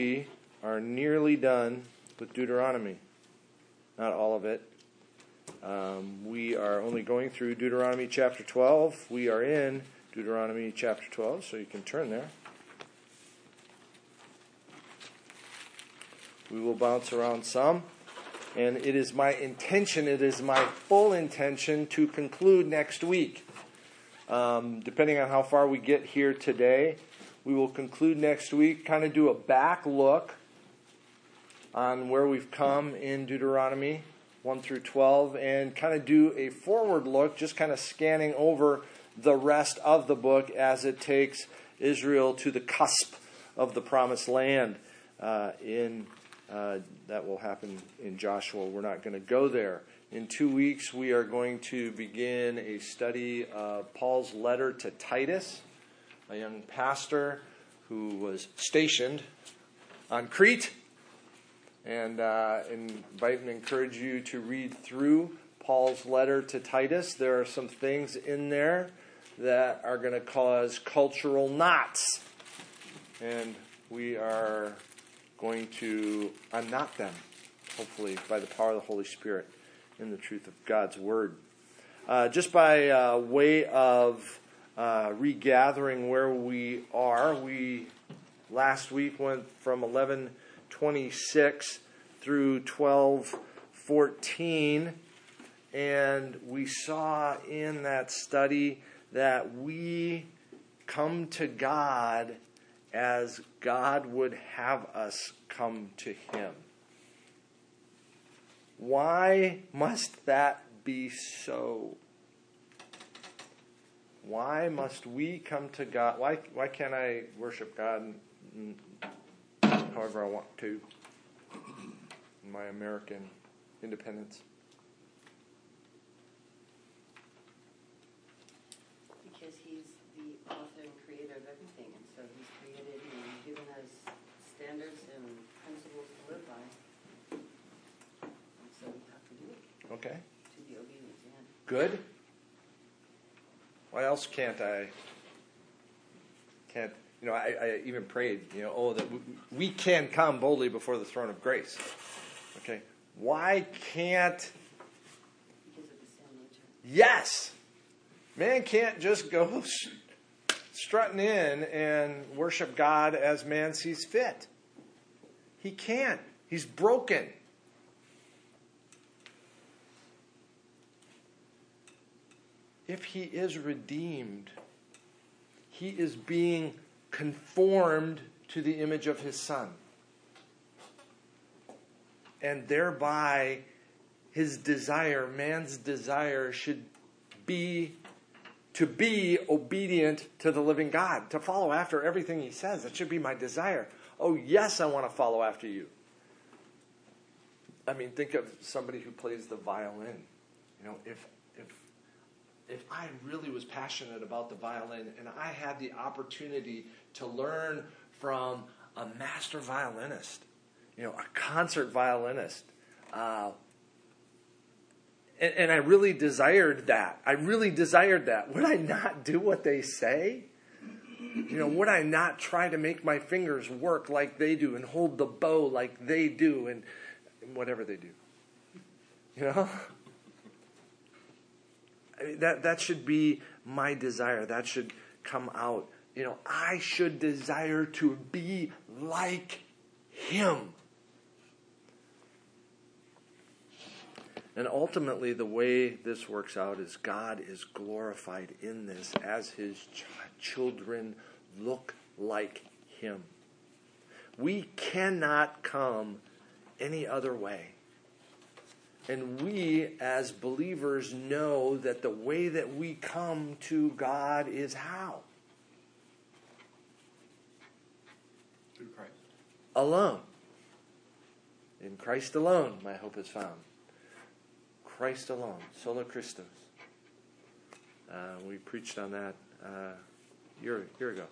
we are nearly done with Deuteronomy. Not all of it. Um, we are only going through Deuteronomy chapter 12. We are in Deuteronomy chapter 12, so you can turn there. We will bounce around some. And it is my intention, it is my full intention to conclude next week. Um, depending on how far we get here today, we will conclude next week, kind of do a back look on where we've come in Deuteronomy 1 through 12, and kind of do a forward look, just kind of scanning over the rest of the book as it takes Israel to the cusp of the promised land uh, in uh, that will happen in Joshua. We're not going to go there. In two weeks, we are going to begin a study of Paul's letter to Titus, a young pastor who was stationed on Crete. And uh, invite and encourage you to read through Paul's letter to Titus. There are some things in there that are going to cause cultural knots. And we are going to unknot them, hopefully, by the power of the Holy Spirit in the truth of God's Word. Uh, just by uh, way of uh, regathering where we are, we last week went from 1126 through 1214, and we saw in that study that we come to God as God would have us come to Him. Why must that be so? Why must we come to God? Why, why can't I worship God however I want to in my American independence? Because he's the author and creator of everything, and so he's created and given us standards and principles to live by. And so we have to do it. Okay. To be obedient to Him. Good. Why else can't I? Can't you know? I, I even prayed. You know, oh, that we can come boldly before the throne of grace. Okay. Why can't? Yes. Man can't just go strutting in and worship God as man sees fit. He can't. He's broken. If he is redeemed, he is being conformed to the image of his son. And thereby, his desire, man's desire, should be to be obedient to the living God, to follow after everything he says. That should be my desire. Oh, yes, I want to follow after you. I mean, think of somebody who plays the violin. You know, if if I really was passionate about the violin and I had the opportunity to learn from a master violinist, you know, a concert violinist, uh, and, and I really desired that. I really desired that. Would I not do what they say? You know, would I not try to make my fingers work like they do and hold the bow like they do and, and whatever they do? You know? That, that should be my desire. That should come out. You know, I should desire to be like Him. And ultimately, the way this works out is God is glorified in this as His ch- children look like Him. We cannot come any other way. And we, as believers, know that the way that we come to God is how? Through Christ. Alone. In Christ alone, my hope is found. Christ alone. Sola Christus. Uh, we preached on that uh, a year, year ago.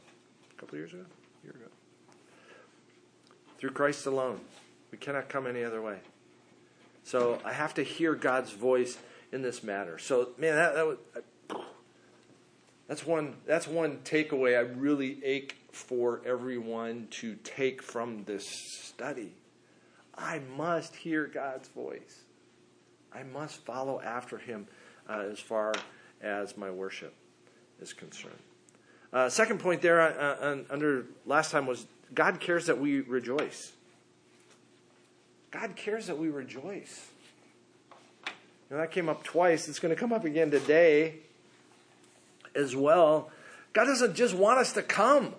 A couple years ago? A year ago. Through Christ alone. We cannot come any other way. So I have to hear God's voice in this matter. So, man, that, that was. That's one, that's one takeaway I really ache for everyone to take from this study. I must hear God's voice. I must follow after Him uh, as far as my worship is concerned. Uh, second point there uh, uh under last time was God cares that we rejoice. God cares that we rejoice. You know, that came up twice. It's going to come up again today as well. God doesn't just want us to come,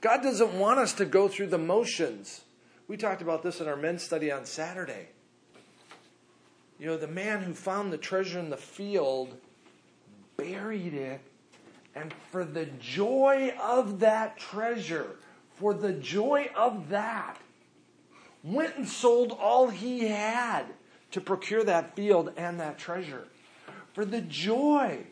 God doesn't want us to go through the motions. We talked about this in our men's study on Saturday. You know, the man who found the treasure in the field buried it, and for the joy of that treasure, for the joy of that, went and sold all he had to procure that field and that treasure. For the joy.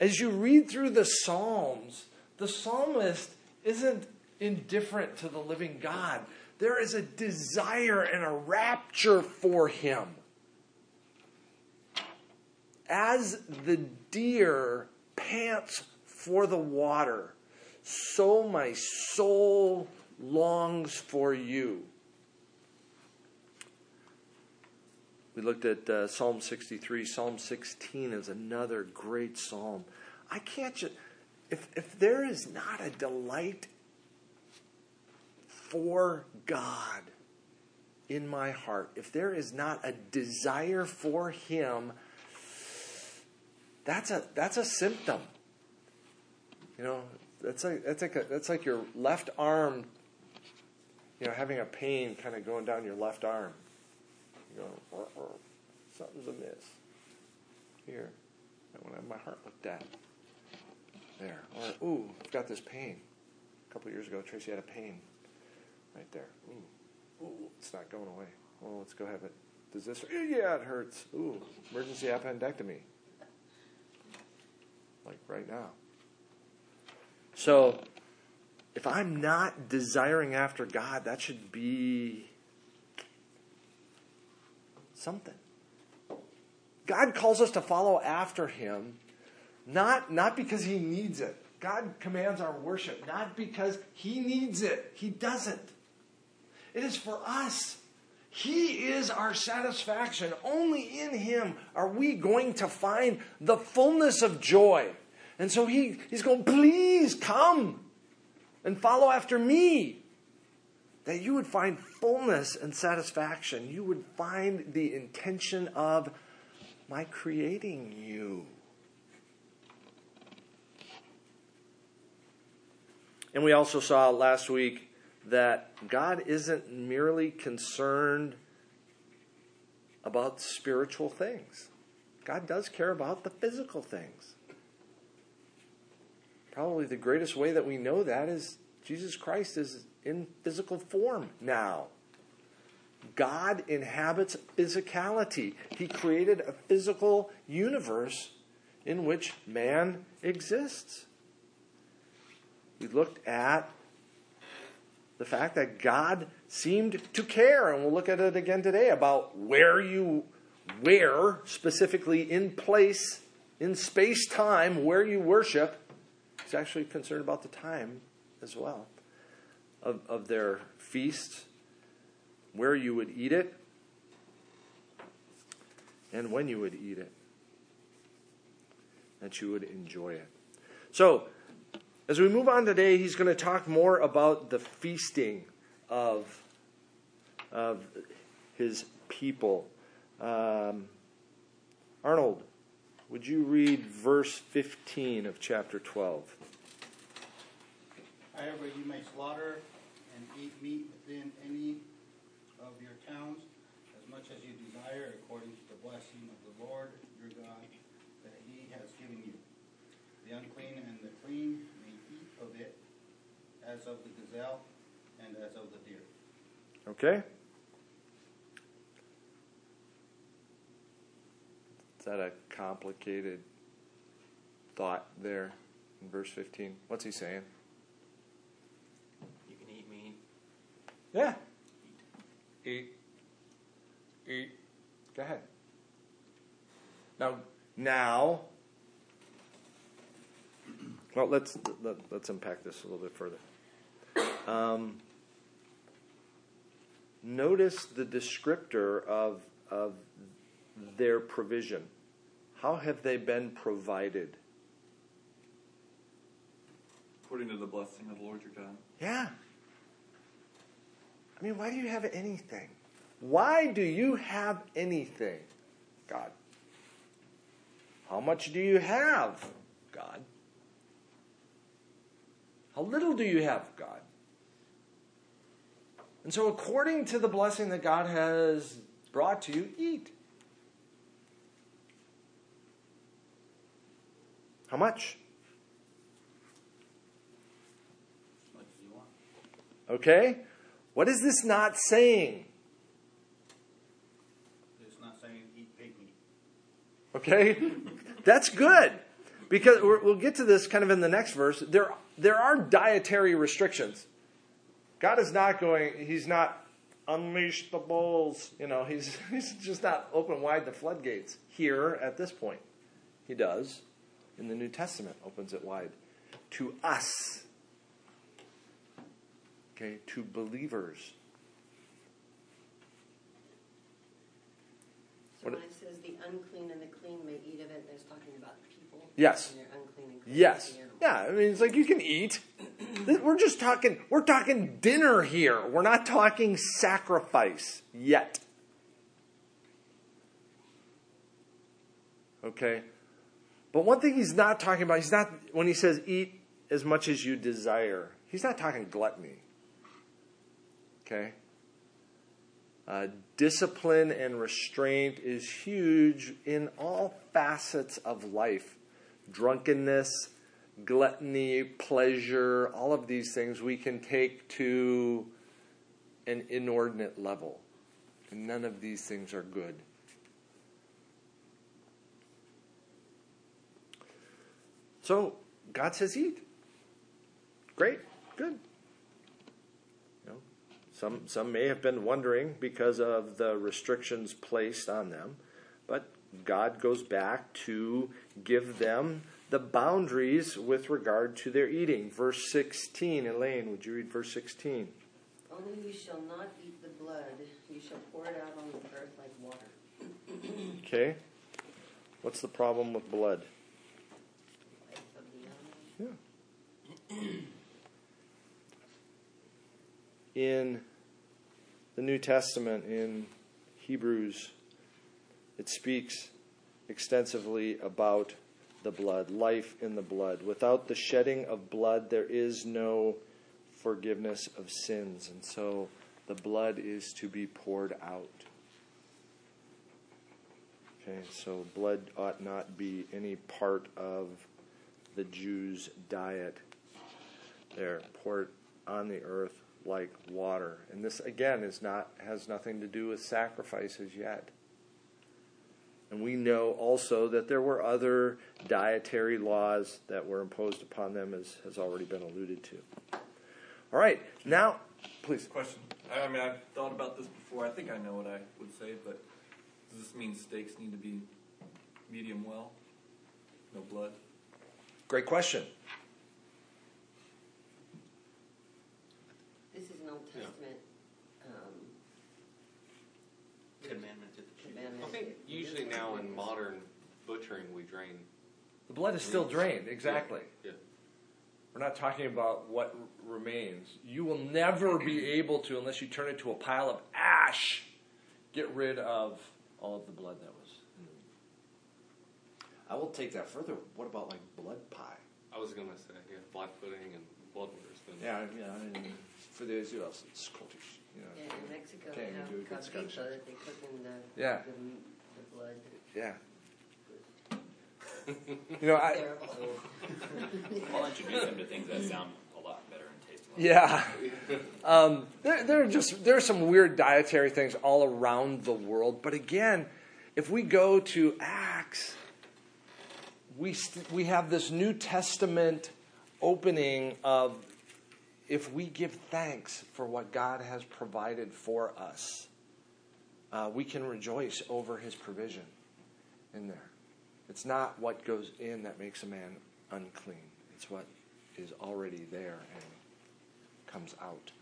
As you read through the Psalms, the psalmist isn't indifferent to the living God. There is a desire and a rapture for him. As the deer pants for the water, so my soul longs for you. We looked at uh, Psalm 63. Psalm 16 is another great psalm. I can't just, if, if there is not a delight for God in my heart, if there is not a desire for Him, that's a, that's a symptom. You know, that's like, that's like, a, that's like your left arm, you know, having a pain kind of going down your left arm. You go, something's amiss here. I want to have my heart looked at. There. Or, ooh, I've got this pain. A couple years ago, Tracy had a pain right there. Ooh, ooh, it's not going away. Well, let's go have it. Does this? Yeah, it hurts. Ooh, emergency appendectomy. Like right now. So, if I'm not desiring after God, that should be something. God calls us to follow after Him, not, not because He needs it. God commands our worship, not because He needs it. He doesn't. It is for us. He is our satisfaction. Only in Him are we going to find the fullness of joy. And so he, He's going, please come and follow after me that you would find fullness and satisfaction. You would find the intention of my creating you. And we also saw last week that God isn't merely concerned about spiritual things. God does care about the physical things. Probably the greatest way that we know that is Jesus Christ is in physical form now. God inhabits physicality. He created a physical universe in which man exists. We looked at the fact that God seemed to care, and we'll look at it again today about where you, where specifically in place, in space time, where you worship. He's actually concerned about the time as well of, of their feasts, where you would eat it, and when you would eat it, that you would enjoy it. So, as we move on today, he's going to talk more about the feasting of, of his people. Um, Arnold, would you read verse 15 of chapter 12? However, you may slaughter and eat meat within any of your towns, as much as you desire, according to the blessing of the Lord your God that he has given you. The unclean and the clean may eat of it, as of the gazelle and as of the deer. Okay? That a complicated thought there in verse 15? What's he saying? You can eat meat. Yeah. Eat. Eat. Go ahead. Now, now, Well, let's let, let's unpack this a little bit further. Um, notice the descriptor of of their provision. How have they been provided? According to the blessing of the Lord your God. Yeah. I mean, why do you have anything? Why do you have anything, God? How much do you have, God? How little do you have, God? And so, according to the blessing that God has brought to you, eat. How much? As much as you want. Okay? What is this not saying? It's not saying eat pig meat. Okay? That's good. Because we'll get to this kind of in the next verse. There, there are dietary restrictions. God is not going, He's not unleash the bulls. You know, He's, he's just not open wide the floodgates here at this point. He does in the New Testament, opens it wide to us. Okay, to believers. So when it says the unclean and the clean may eat of it, there's talking about people. Yes. And they're unclean and clean. Yes. Yeah, I mean, it's like you can eat. We're just talking, we're talking dinner here. We're not talking sacrifice yet. Okay? But one thing he's not talking about, he's not, when he says eat as much as you desire, he's not talking gluttony. Okay? Uh, discipline and restraint is huge in all facets of life drunkenness, gluttony, pleasure, all of these things we can take to an inordinate level. And none of these things are good. So God says eat. Great, good. You know, some some may have been wondering because of the restrictions placed on them, but God goes back to give them the boundaries with regard to their eating. Verse 16, Elaine, would you read verse 16? Only you shall not eat the blood. You shall pour it out on the earth like water. Okay. What's the problem with blood? Life of the animal. Yeah. In the New Testament, in Hebrews, it speaks extensively about the blood, life in the blood. Without the shedding of blood, there is no forgiveness of sins. And so the blood is to be poured out. Okay, so blood ought not be any part of the Jews' diet. They're poured on the earth like water. And this again is not has nothing to do with sacrifices yet. And we know also that there were other dietary laws that were imposed upon them, as has already been alluded to. All right, now, please. Question. I I mean, I've thought about this before. I think I know what I would say, but does this mean steaks need to be medium well? No blood? Great question. This is an Old Yeah. Testament um, Commandment. commandment. I think usually now in modern butchering, we drain. The blood is still drained, exactly. Yeah. We're not talking about what r- remains. You will never be able to, unless you turn it to a pile of ash, get rid of all of the blood that was. I will take that further. What about like blood pie? I was gonna say, yeah, black pudding and blood waters. Then. Yeah, yeah. I mean, for those who else, it's Scottish. You know. Yeah, in Mexico, Okay, they we have a good Scottish that they cook in the, Yeah. the, the blood. Yeah. you know, I. I'll introduce them to things that sound a lot better and taste a lot Yeah. Um, there, there are just there are some weird dietary things all around the world. But again, if we go to Acts, we st- we have this New Testament opening of if we give thanks for what God has provided for us, uh, we can rejoice over His provision in there. It's not what goes in that makes a man unclean. It's what is already there and comes out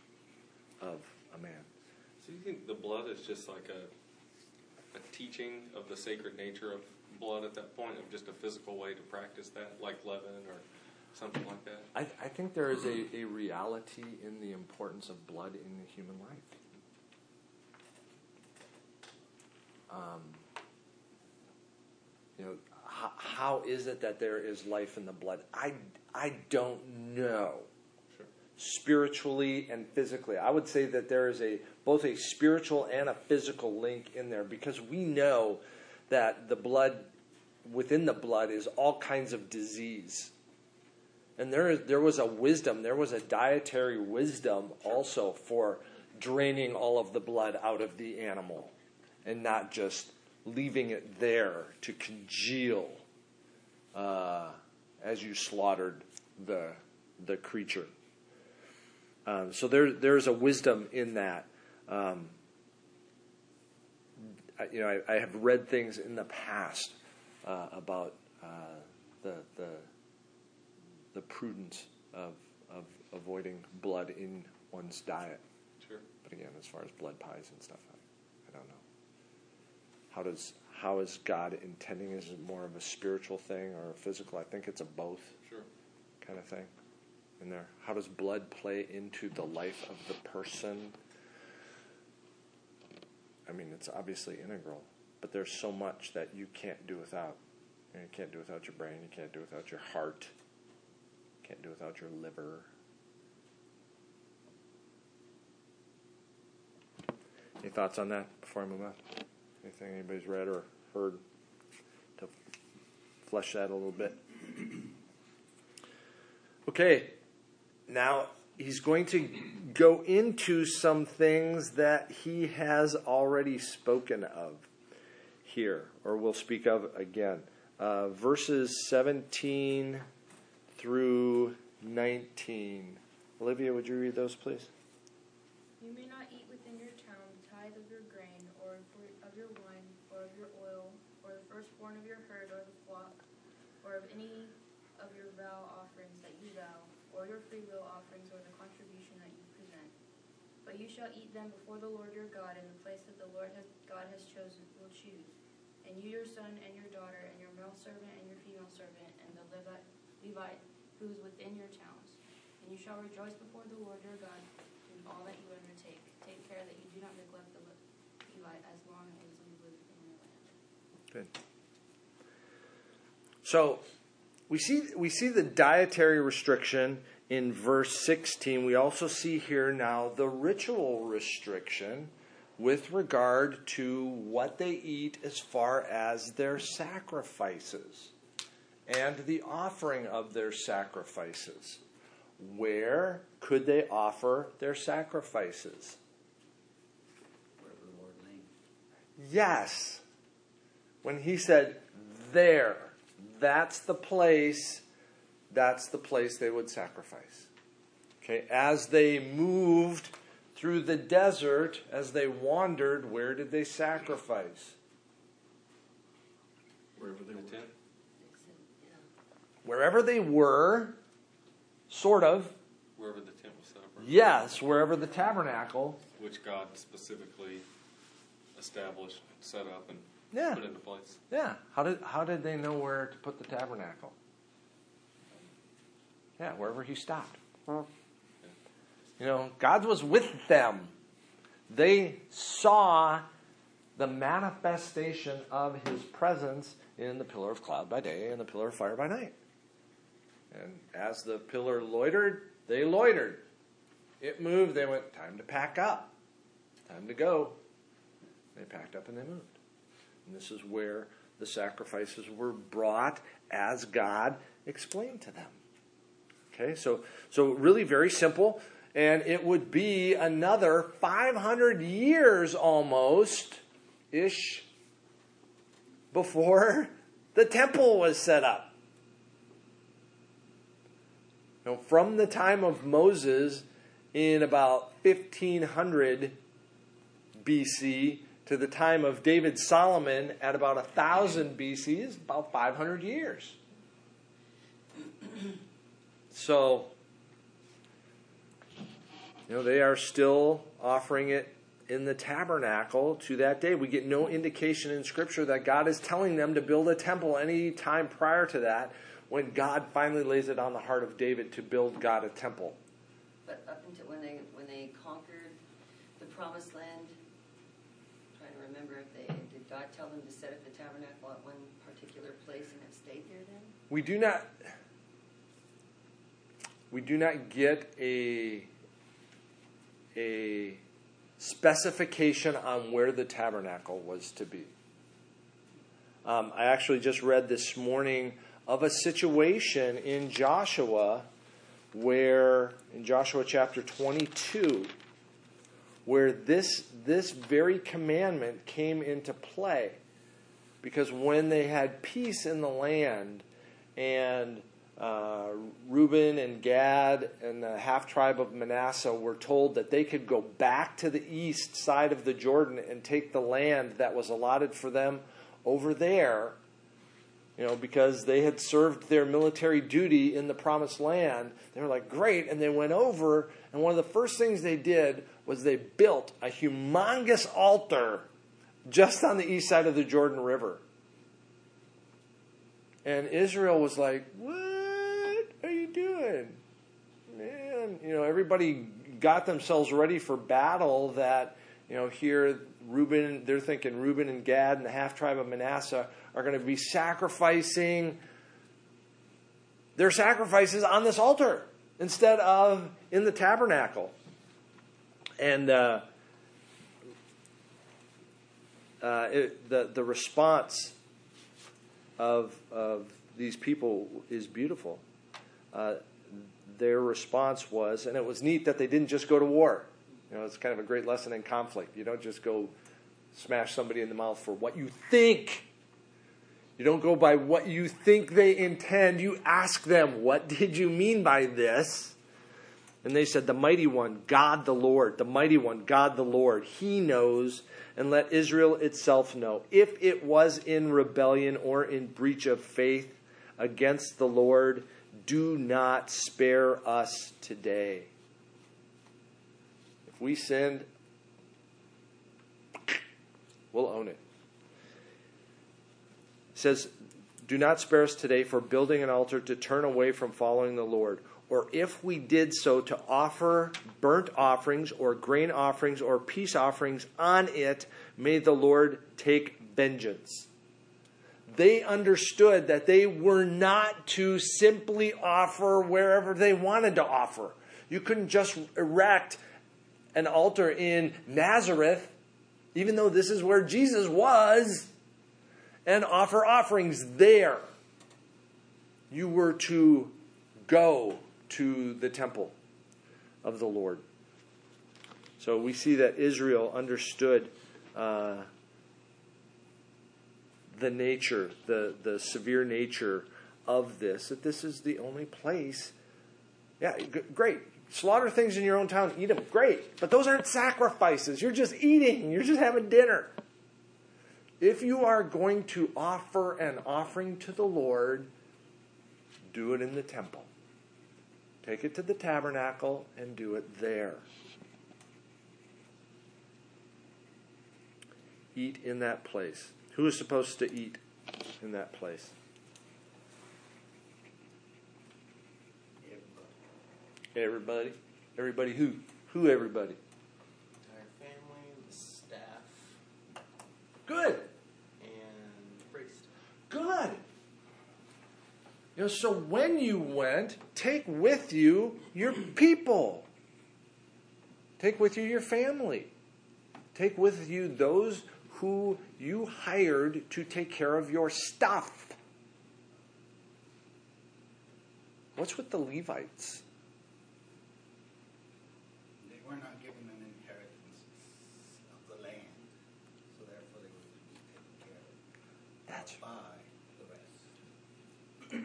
of a man. So you think the blood is just like a, a teaching of the sacred nature of blood at that point, of just a physical way to practice that, like leaven or something like that? I, I think there is a, a reality in the importance of blood in the human life. Um, you know, how, how is it that there is life in the blood? I, I don't know. Sure. Spiritually and physically, I would say that there is a both a spiritual and a physical link in there because we know that the blood within the blood is all kinds of disease. And there, there was a wisdom, there was a dietary wisdom also for draining all of the blood out of the animal and not just leaving it there to congeal uh, as you slaughtered the, the creature. Um, so there, there's a wisdom in that. Um, you know, I, I, have read things in the past uh, about uh, the, the the prudence of of avoiding blood in one's diet. Sure. But again, as far as blood pies and stuff, I, I don't know. How does how is God intending? Is it more of a spiritual thing or a physical? I think it's a both Sure. kind of thing in there. How does blood play into the life of the person? I mean, it's obviously integral, but there's so much that you can't do without. You, know, you can't do without your brain. You can't do without your heart. You can't do without your liver. Any thoughts on that before I move on? Anything anybody's read or heard to flesh that a little bit? Okay, now he's going to go into some things that he has already spoken of here, or will speak of again. Uh, verses 17 through 19. Olivia, would you read those, please? You may not eat within your town the tithe of your grain, or of your wine, or of your oil, or the firstborn of your herd or the flock, or of any of your vow offerings that you vow, or your free will offerings, or the contribution that you present. But you shall eat them before the Lord your God in the place that the Lord has, God has chosen will choose. And you, your son, and your daughter, and your male servant, and your female servant, and the Levite, Levite who is within your towns. And you shall rejoice before the Lord your God in all that you undertake. Take care that you do not neglect the Levite as long as you live in your land. Good. So we see we see the dietary restriction in verse 16. We also see here now the ritual restriction with regard to what they eat as far as their sacrifices and the offering of their sacrifices. Where could they offer their sacrifices? Wherever the Lord named. Yes. When he said, there, that's the place, that's the place they would sacrifice. Okay, as they moved through the desert, as they wandered, where did they sacrifice? Wherever they were. tent? Wherever they were, sort of. Wherever the tent was set up. Yes, wherever the tabernacle. Which God specifically established, set up, and Yeah. put into place. Yeah. How did how did they know where to put the tabernacle? Yeah, wherever he stopped. You know, God was with them. They saw the manifestation of his presence in the pillar of cloud by day and the pillar of fire by night. And as the pillar loitered, they loitered. It moved, they went, time to pack up. Time to go. They packed up and they moved. And this is where the sacrifices were brought as God explained to them. Okay, so so really very simple, and it would be another 500 years almost ish before the temple was set up. Now, from the time of Moses in about 1500 BC to the time of David Solomon at about 1000 BC is about 500 years. So, you know, they are still offering it in the tabernacle to that day. We get no indication in Scripture that God is telling them to build a temple any time prior to that when God finally lays it on the heart of David to build God a temple. But up until when they, when they conquered the promised land, trying to remember if they, did God tell them to set up the tabernacle at one particular place and it stayed there then? We do not we do not get a a specification on where the tabernacle was to be. Um, I actually just read this morning of a situation in Joshua where, in Joshua chapter 22, where this, this very commandment came into play. Because when they had peace in the land, and uh, Reuben and Gad and the half tribe of Manasseh were told that they could go back to the east side of the Jordan and take the land that was allotted for them over there, you know, because they had served their military duty in the promised land. They were like, great. And they went over, and one of the first things they did was they built a humongous altar just on the east side of the Jordan River. And Israel was like, what? are you doing? Man, you know, everybody got themselves ready for battle that, you know, here Reuben, they're thinking Reuben and Gad and the half tribe of Manasseh are going to be sacrificing their sacrifices on this altar instead of in the tabernacle. And uh, uh, it, the, the response of, of these people is beautiful. Uh, their response was, and it was neat that they didn't just go to war. You know, it's kind of a great lesson in conflict. You don't just go smash somebody in the mouth for what you think. You don't go by what you think they intend. You ask them, What did you mean by this? And they said, The mighty one, God the Lord, the mighty one, God the Lord, he knows, and let Israel itself know. If it was in rebellion or in breach of faith against the Lord, do not spare us today. If we sinned, we'll own it. It says, Do not spare us today for building an altar to turn away from following the Lord. Or if we did so, to offer burnt offerings or grain offerings or peace offerings on it, may the Lord take vengeance they understood that they were not to simply offer wherever they wanted to offer. You couldn't just erect an altar in Nazareth, even though this is where Jesus was, and offer offerings there. You were to go to the temple of the Lord. So we see that Israel understood. Uh, the nature, the, the severe nature of this, that this is the only place. Yeah, g- great. Slaughter things in your own town, eat them. Great. But those aren't sacrifices. You're just eating, you're just having dinner. If you are going to offer an offering to the Lord, do it in the temple. Take it to the tabernacle and do it there. Eat in that place. Who is supposed to eat in that place? Everybody. Everybody Everybody who? Who everybody? Entire family, the staff, Good. and priest. Good. You know, so when you went, take with you your people. Take with you your family. Take with you those who you hired to take care of your stuff. What's with the Levites? They were not given an inheritance of the land, so therefore they were to be taken care of That's by the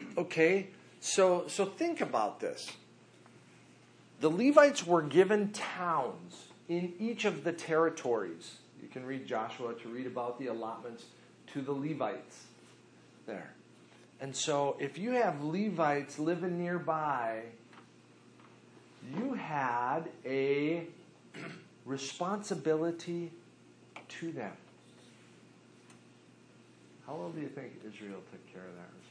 rest. Okay. So so think about this. The Levites were given towns in each of the territories. You can read Joshua to read about the allotments to the Levites there. And so if you have Levites living nearby you had a responsibility to them. How long do you think Israel took care of that?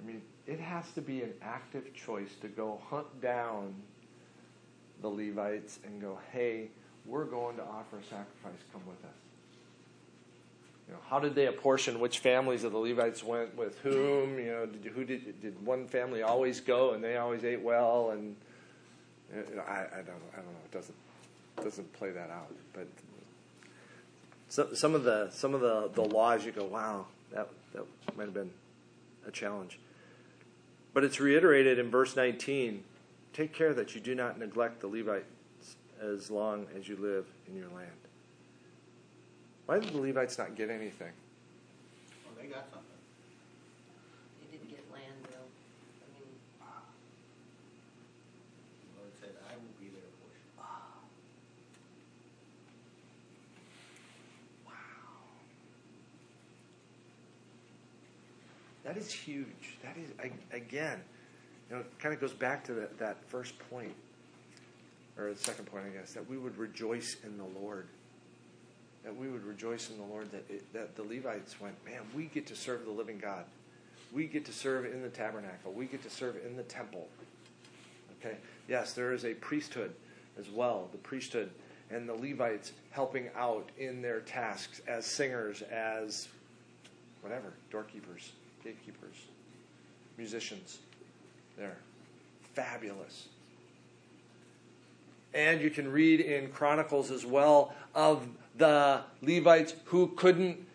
I mean, it has to be an active choice to go hunt down the Levites and go, hey, we're going to offer a sacrifice, come with us. You know, how did they apportion which families of the Levites went with whom? You know, did, who did did one family always go and they always ate well? And you know, I, I don't I don't know. It doesn't doesn't play that out. But some some of the some of the, the laws you go, wow, that that might have been a challenge. But it's reiterated in verse 19 take care that you do not neglect the Levites as long as you live in your land. Why did the Levites not get anything? Well, they got something. They didn't get land though. I mean, The Lord said, I will be their portion. That is huge. That is again, you know, it kind of goes back to that, that first point, or the second point, I guess, that we would rejoice in the Lord. That we would rejoice in the Lord. That it, that the Levites went, man, we get to serve the living God. We get to serve in the tabernacle. We get to serve in the temple. Okay. Yes, there is a priesthood as well. The priesthood and the Levites helping out in their tasks as singers, as whatever, doorkeepers, gatekeepers, musicians. There. Fabulous. And you can read in Chronicles as well of the Levites who couldn't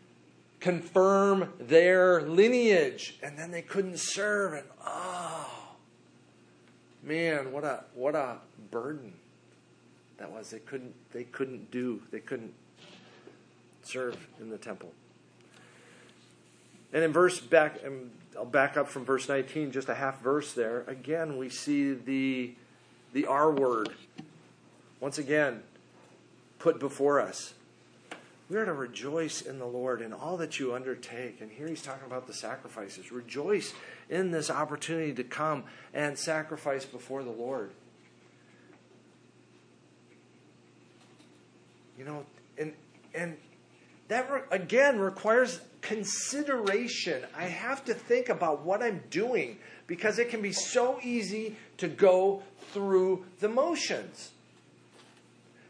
confirm their lineage and then they couldn't serve and oh man what a what a burden that was they couldn't they couldn't do they couldn't serve in the temple and in verse back, and I'll back up from verse 19, just a half verse there. Again, we see the the R word once again put before us. We are to rejoice in the Lord in all that you undertake. And here he's talking about the sacrifices. Rejoice in this opportunity to come and sacrifice before the Lord. You know, and and that re- again requires consideration. I have to think about what I'm doing because it can be so easy to go through the motions.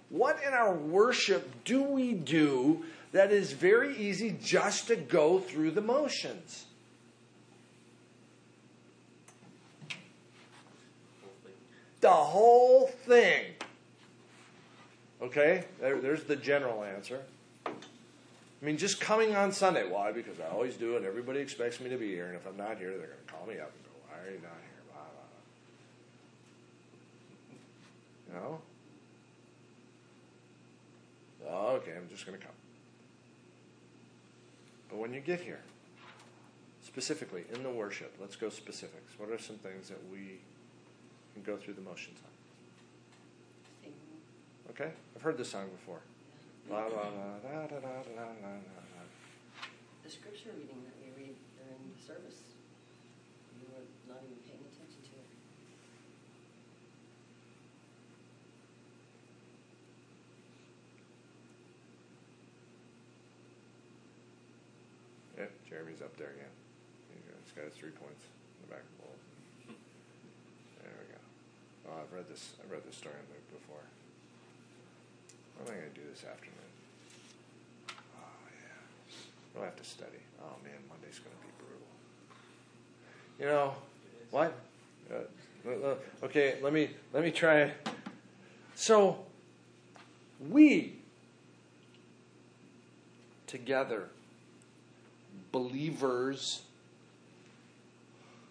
What in our worship do we do that is very easy just to go through the motions? The whole thing. Okay? There, there's the general answer. I mean, just coming on Sunday. Why? Because I always do, and everybody expects me to be here. And if I'm not here, they're going to call me up and go, "Why are you not here?" Blah blah. blah. You know? Oh, okay, I'm just going to come. But when you get here, specifically in the worship, let's go specifics. What are some things that we can go through the motions on? Okay, I've heard this song before. Da da da da da da. the scripture reading that we read during the service, you were not even paying attention to it. Yep, Jeremy's up there again. He's got his three points in the back of the bowl. There we go. Oh, I've read this. I've read this story in Luke before. What am I going to do this afternoon? Oh yeah, I'll have to study. Oh man, Monday's going to be brutal. You know what? Uh, okay, let me let me try. So we together believers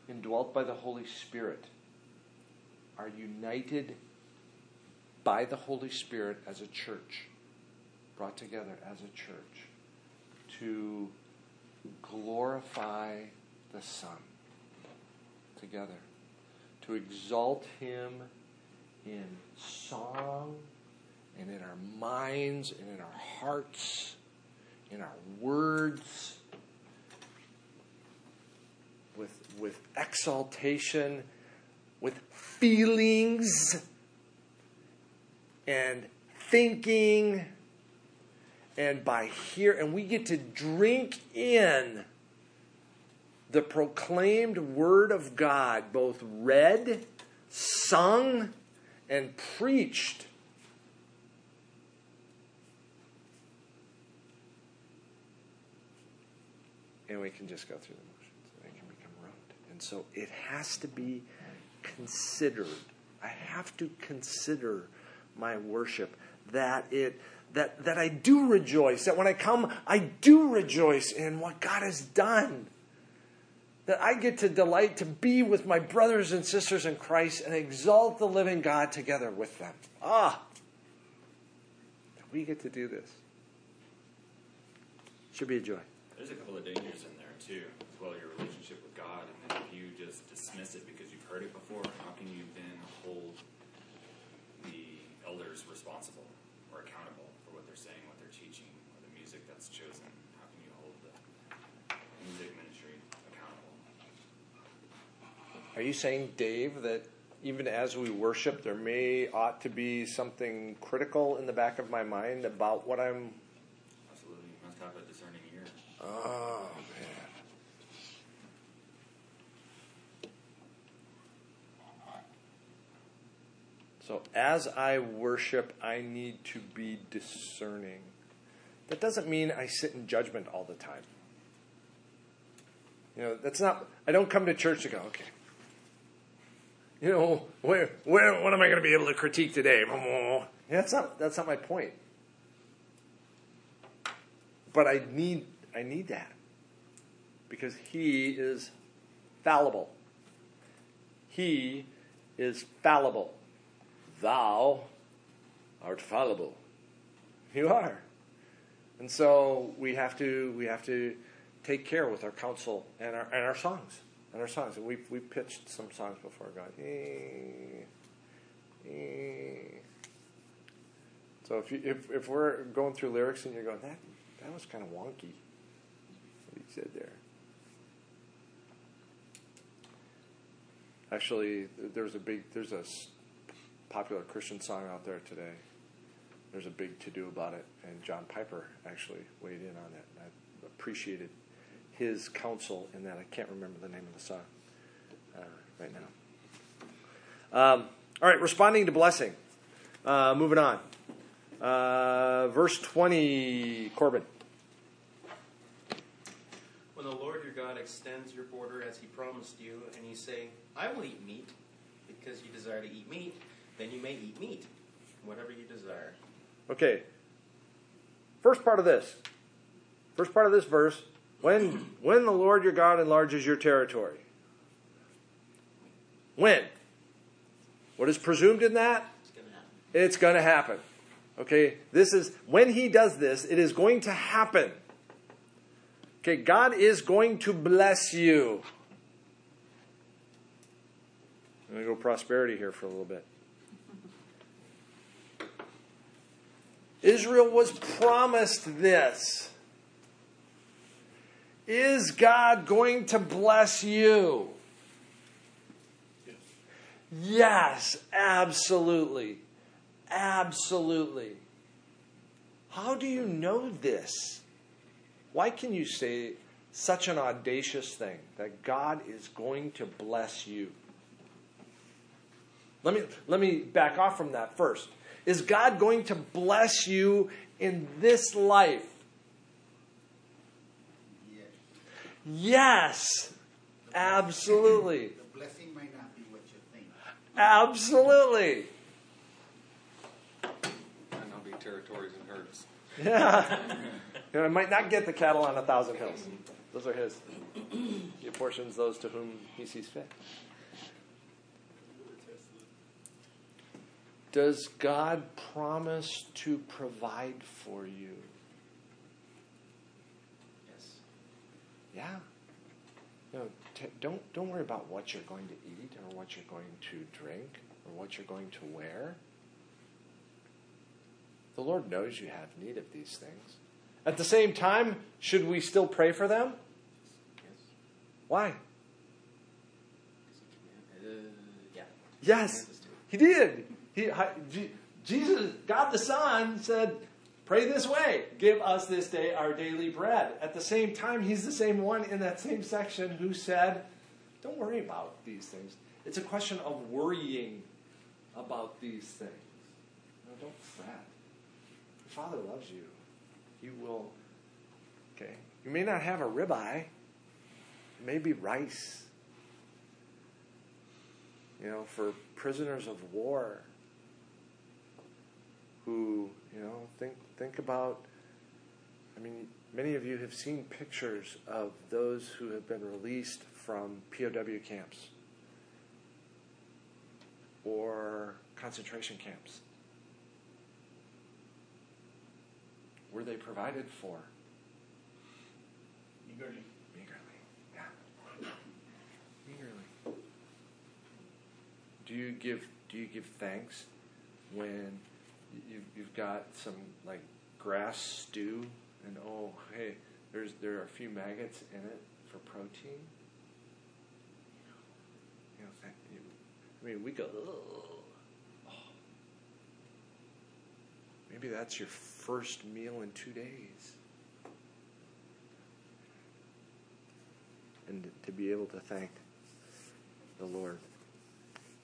indwelt by the Holy Spirit are united by the Holy Spirit as a church, brought together as a church to glorify the Son together, to exalt Him in song and in our minds and in our hearts, in our words with, with exaltation, with feelings and thinking and by hear and we get to drink in the proclaimed word of God both read, sung and preached and we can just go through the motions and it can become rote. And so it has to be considered. I have to consider my worship that it that that I do rejoice that when I come I do rejoice in what God has done. That I get to delight to be with my brothers and sisters in Christ and exalt the living God together with them. Ah, we get to do this. Should be a joy. There's a couple of dangers in there too, as well your relationship with God, and then if you just dismiss it because you've heard it before, how can you then hold the elders responsible or accountable for what they're saying, what they're teaching, or the music that's chosen? How can you hold the music ministry accountable? Are you saying, Dave, that even as we worship, there may ought to be something critical in the back of my mind about what I'm. Absolutely, you must have a discerning ear. Oh, man. So as I worship, I need to be discerning. That doesn't mean I sit in judgment all the time. You know, that's not, I don't come to church to go, okay. You know, where, where, what am I going to be able to critique today? Yeah, that's not, that's not my point. But I need, I need that because he is fallible. He is fallible. Thou art fallible. You are. And so we have to we have to take care with our counsel and our and our songs. And our songs. And we've we've pitched some songs before God. Eh, eh. So if you if, if we're going through lyrics and you're going, that that was kind of wonky. What he said there. Actually, there's a big, there's a popular Christian song out there today. There's a big to do about it, and John Piper actually weighed in on it. I appreciated his counsel in that. I can't remember the name of the song uh, right now. Um, all right, responding to blessing. Uh, moving on. Uh, verse 20, Corbin. When the Lord your God extends your border as he promised you, and you say, I will eat meat, because you desire to eat meat, then you may eat meat, whatever you desire. Okay. First part of this. First part of this verse. When when the Lord your God enlarges your territory. When? What is presumed in that? It's going to happen. Okay? This is when he does this, it is going to happen. Okay, God is going to bless you. I'm going to go prosperity here for a little bit. Israel was promised this. Is God going to bless you? Yes, absolutely. Absolutely. How do you know this? Why can you say such an audacious thing that God is going to bless you? Let me, let me back off from that first. Is God going to bless you in this life? Yes. Yes, absolutely. The blessing might not be what you think. Absolutely. Might not be territories and herds. Yeah. You know, I might not get the cattle on a thousand hills. Those are his. He apportions those to whom he sees fit. Does God promise to provide for you? Yes. Yeah. You know, t- don't don't worry about what you're going to eat or what you're going to drink or what you're going to wear. The Lord knows you have need of these things. At the same time, should we still pray for them? Yes. Why? Uh, yeah. Yes, he did. He, Jesus, God the Son, said, Pray this way Give us this day our daily bread. At the same time, he's the same one in that same section who said, Don't worry about these things. It's a question of worrying about these things. No, don't fret. Your Father loves you. He will, okay. You may not have a ribeye, it may be rice. You know, for prisoners of war who, you know, think think about I mean, many of you have seen pictures of those who have been released from POW camps or concentration camps. Were they provided for? Eagerly. Meagerly, yeah. Meagerly. Do you give Do you give thanks when you you've got some like grass stew and oh hey there's there are a few maggots in it for protein? You know. I mean, we go. Oh. Maybe that's your first meal in two days. And to be able to thank the Lord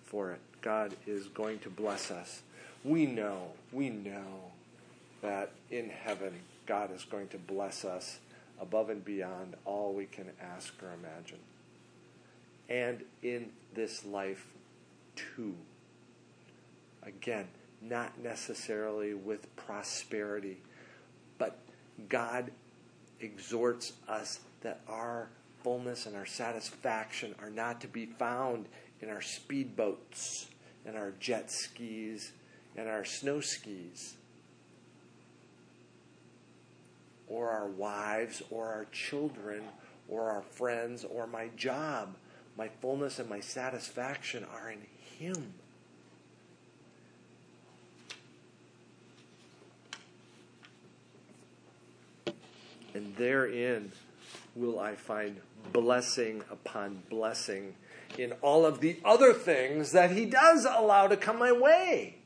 for it. God is going to bless us. We know, we know that in heaven, God is going to bless us above and beyond all we can ask or imagine. And in this life, too. Again, not necessarily with prosperity, but God exhorts us that our fullness and our satisfaction are not to be found in our speedboats and our jet skis and our snow skis or our wives or our children or our friends or my job. My fullness and my satisfaction are in Him. And therein will I find blessing upon blessing in all of the other things that He does allow to come my way.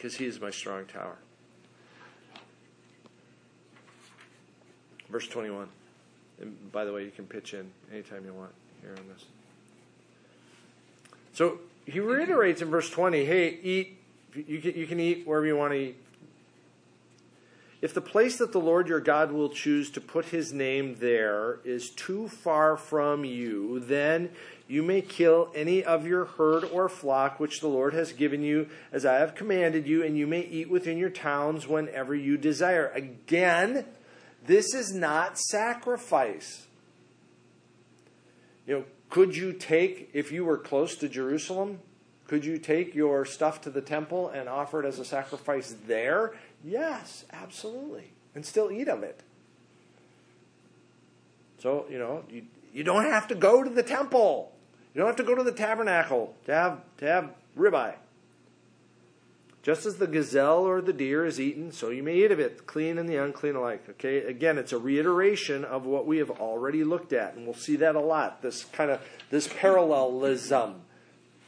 Because He is my strong tower. Verse 21. And by the way, you can pitch in anytime you want here on this. So he reiterates in verse 20 hey, eat, you can, you can eat wherever you want to eat. If the place that the Lord your God will choose to put his name there is too far from you, then you may kill any of your herd or flock which the Lord has given you, as I have commanded you, and you may eat within your towns whenever you desire. Again, this is not sacrifice. You know, could you take, if you were close to Jerusalem, could you take your stuff to the temple and offer it as a sacrifice there? Yes, absolutely. And still eat of it. So, you know, you, you don't have to go to the temple. You don't have to go to the tabernacle to have, to have ribeye. Just as the gazelle or the deer is eaten, so you may eat of it, clean and the unclean alike. Okay, again, it's a reiteration of what we have already looked at, and we'll see that a lot. This kind of this parallelism,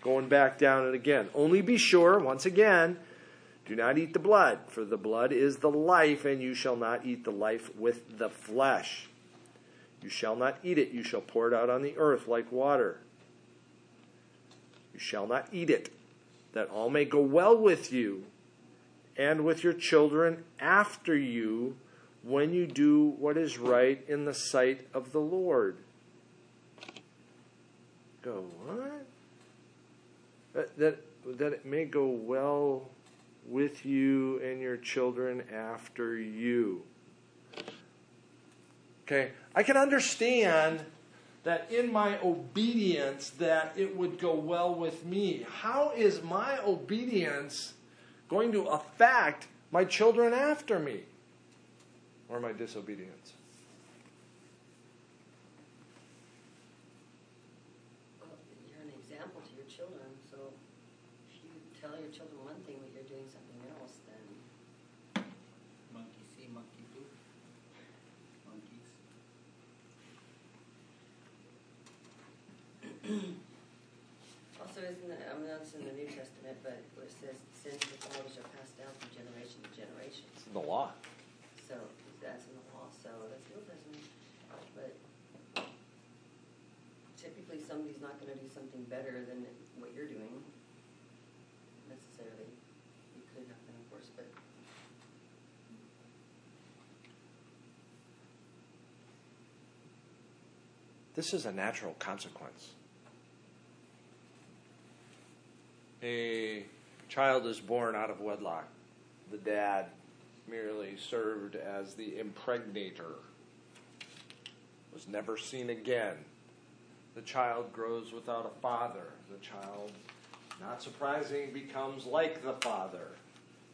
going back down and again. Only be sure, once again, do not eat the blood, for the blood is the life, and you shall not eat the life with the flesh. You shall not eat it; you shall pour it out on the earth like water. You shall not eat it that all may go well with you and with your children after you when you do what is right in the sight of the Lord. Go, what? That, that, that it may go well with you and your children after you. Okay, I can understand that in my obedience that it would go well with me. How is my obedience going to affect my children after me? Or my disobedience? Well, you're an example to your children, so if you tell your children one thing but you're doing something else, then Monkey see, monkey do. Monkeys. in the, I mean, that's in the New Testament, but where it says sins of the fathers are passed down from generation to generation. It's in the law. So that's in the law, so that's the Old Testament. But typically, somebody's not gonna do something better than what you're doing necessarily. You could happen, of course, but This is a natural consequence. A child is born out of wedlock. The dad merely served as the impregnator, was never seen again. The child grows without a father. The child, not surprising, becomes like the father.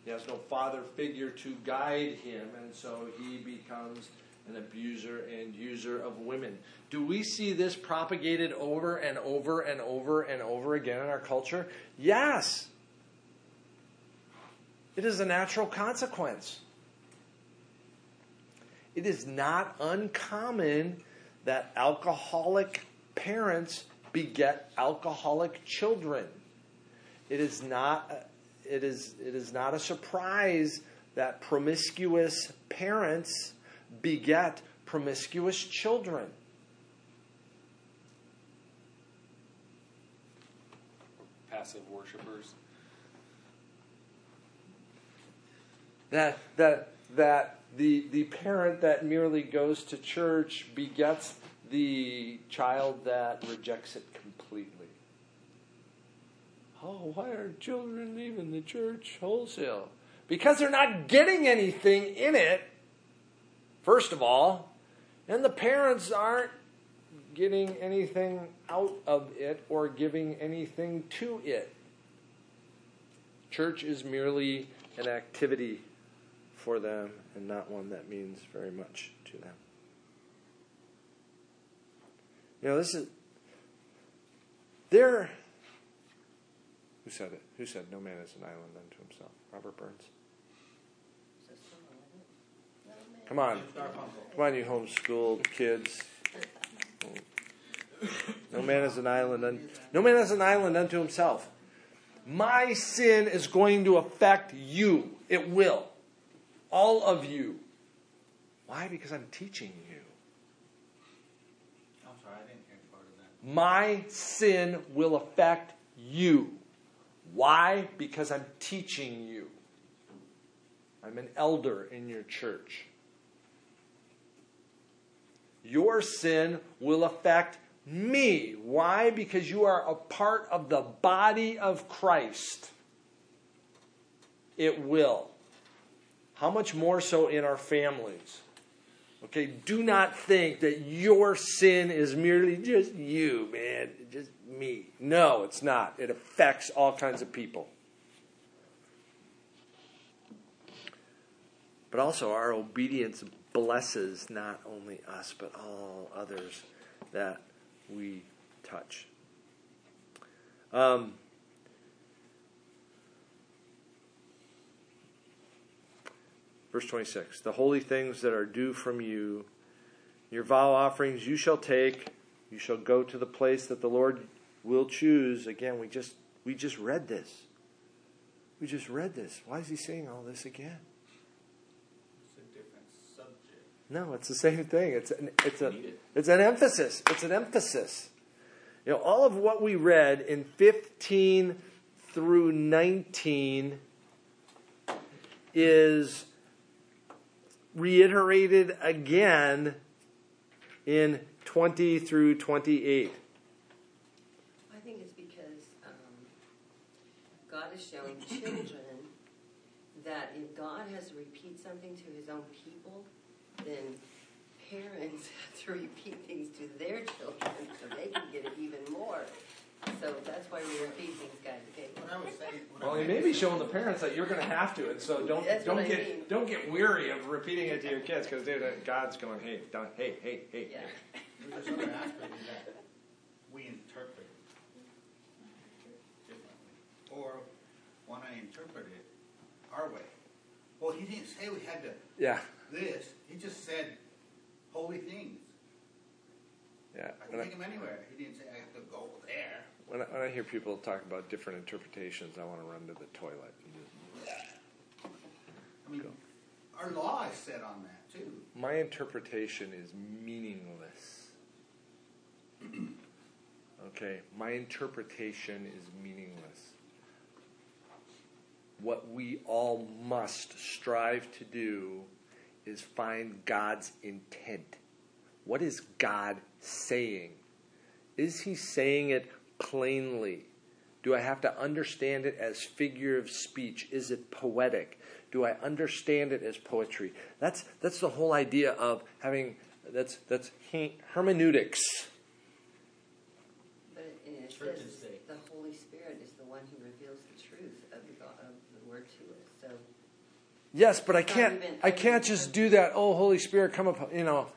He has no father figure to guide him, and so he becomes an abuser and user of women. Do we see this propagated over and over and over and over again in our culture? Yes. It is a natural consequence. It is not uncommon that alcoholic parents beget alcoholic children. It is not it is it is not a surprise that promiscuous parents beget promiscuous children. Passive worshippers. That that that the the parent that merely goes to church begets the child that rejects it completely. Oh, why are children leaving the church wholesale? Because they're not getting anything in it, first of all, and the parents aren't getting anything out of it or giving anything to it. Church is merely an activity for them and not one that means very much to them. You know, this is. There. Who said it? Who said no man is an island unto himself? Robert Burns. Come on. Come on, you homeschooled kids. No man is an island. Un- no man is an island unto himself. My sin is going to affect you. It will. All of you. Why? Because I'm teaching you. I'm sorry, I didn't hear part of that. My sin will affect you. Why? Because I'm teaching you. I'm an elder in your church. Your sin will affect me. Why? Because you are a part of the body of Christ. It will. How much more so in our families? Okay, do not think that your sin is merely just you, man, just me. No, it's not. It affects all kinds of people. But also, our obedience blesses not only us, but all others that we touch. Um, verse 26 The holy things that are due from you, your vow offerings you shall take, you shall go to the place that the Lord will choose. Again, we just we just read this. We just read this. Why is he saying all this again? It's a different subject. No, it's the same thing. It's an, it's a it's an emphasis. It's an emphasis. You know, all of what we read in 15 through 19 is reiterated again in 20 through 28. I think it's because um, God is showing children that if God has to repeat something to his own people, then parents have to repeat things to their children so they can get it even more. So that's why we repeat things, guys. Okay. What I was saying. what Well, I he may be showing the parents that you're going to have to, and so don't That's don't what I get mean. don't get weary of repeating it to your kids because God's going, hey, don't, hey, hey, hey. Yeah. There's this other aspect is that we interpret differently. Or when I interpret it our way. Well, he didn't say we had to Yeah, this. He just said holy things. yeah. I When can I, take him anywhere. He didn't say I have to go there. When I, when I hear people talk about different interpretations, I want to run to the toilet. I mean, our law is set on that too. My interpretation is meaningless. okay, my interpretation is meaningless. What we all must strive to do is find God's intent. What is God saying? Is he saying it plainly? Do I have to understand it as figure of speech? Is it poetic? Do I understand it as poetry? That's that's the whole idea of having that's that's hermeneutics. But it, it Churches says the Holy Spirit is the one who reveals the truth of the, God, of the Word to us. So Yes, but I can't even- I can't just do that. Oh, Holy Spirit, come up, you know.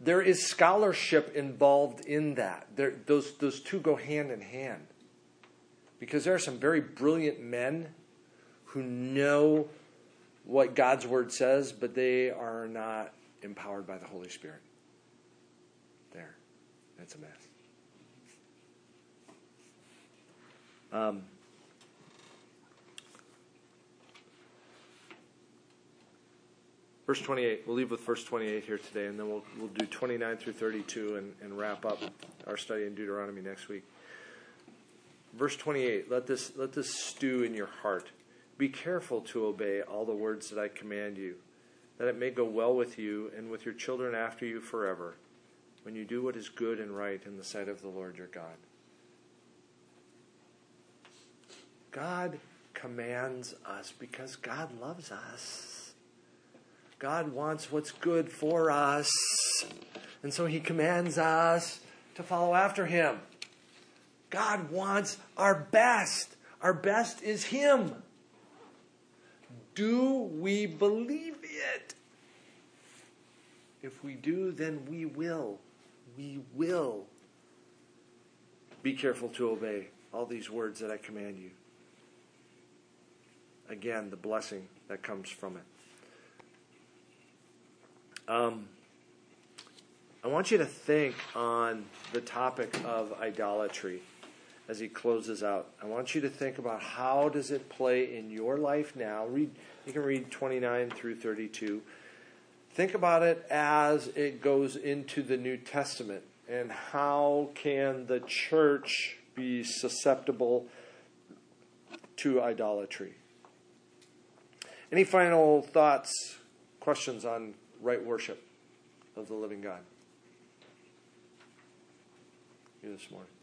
There is scholarship involved in that. There, those those two go hand in hand. Because there are some very brilliant men who know what God's word says, but they are not empowered by the Holy Spirit. There. That's a mess. Um, verse 28. We'll leave with verse 28 here today, and then we'll, we'll do 29 through 32 and, and wrap up our study in Deuteronomy next week. Verse 28. Let this, let this stew in your heart. Be careful to obey all the words that I command you, that it may go well with you and with your children after you forever, when you do what is good and right in the sight of the Lord your God. God commands us because God loves us. God wants what's good for us. And so he commands us to follow after him. God wants our best. Our best is him. Do we believe it? If we do, then we will. We will. Be careful to obey all these words that I command you. Again, the blessing that comes from it. Um, I want you to think on the topic of idolatry as he closes out. I want you to think about how does it play in your life now. Read you can read 29 through 32. Think about it as it goes into the New Testament and how can the church be susceptible to idolatry. Any final thoughts, questions on right worship of the living God? You this morning.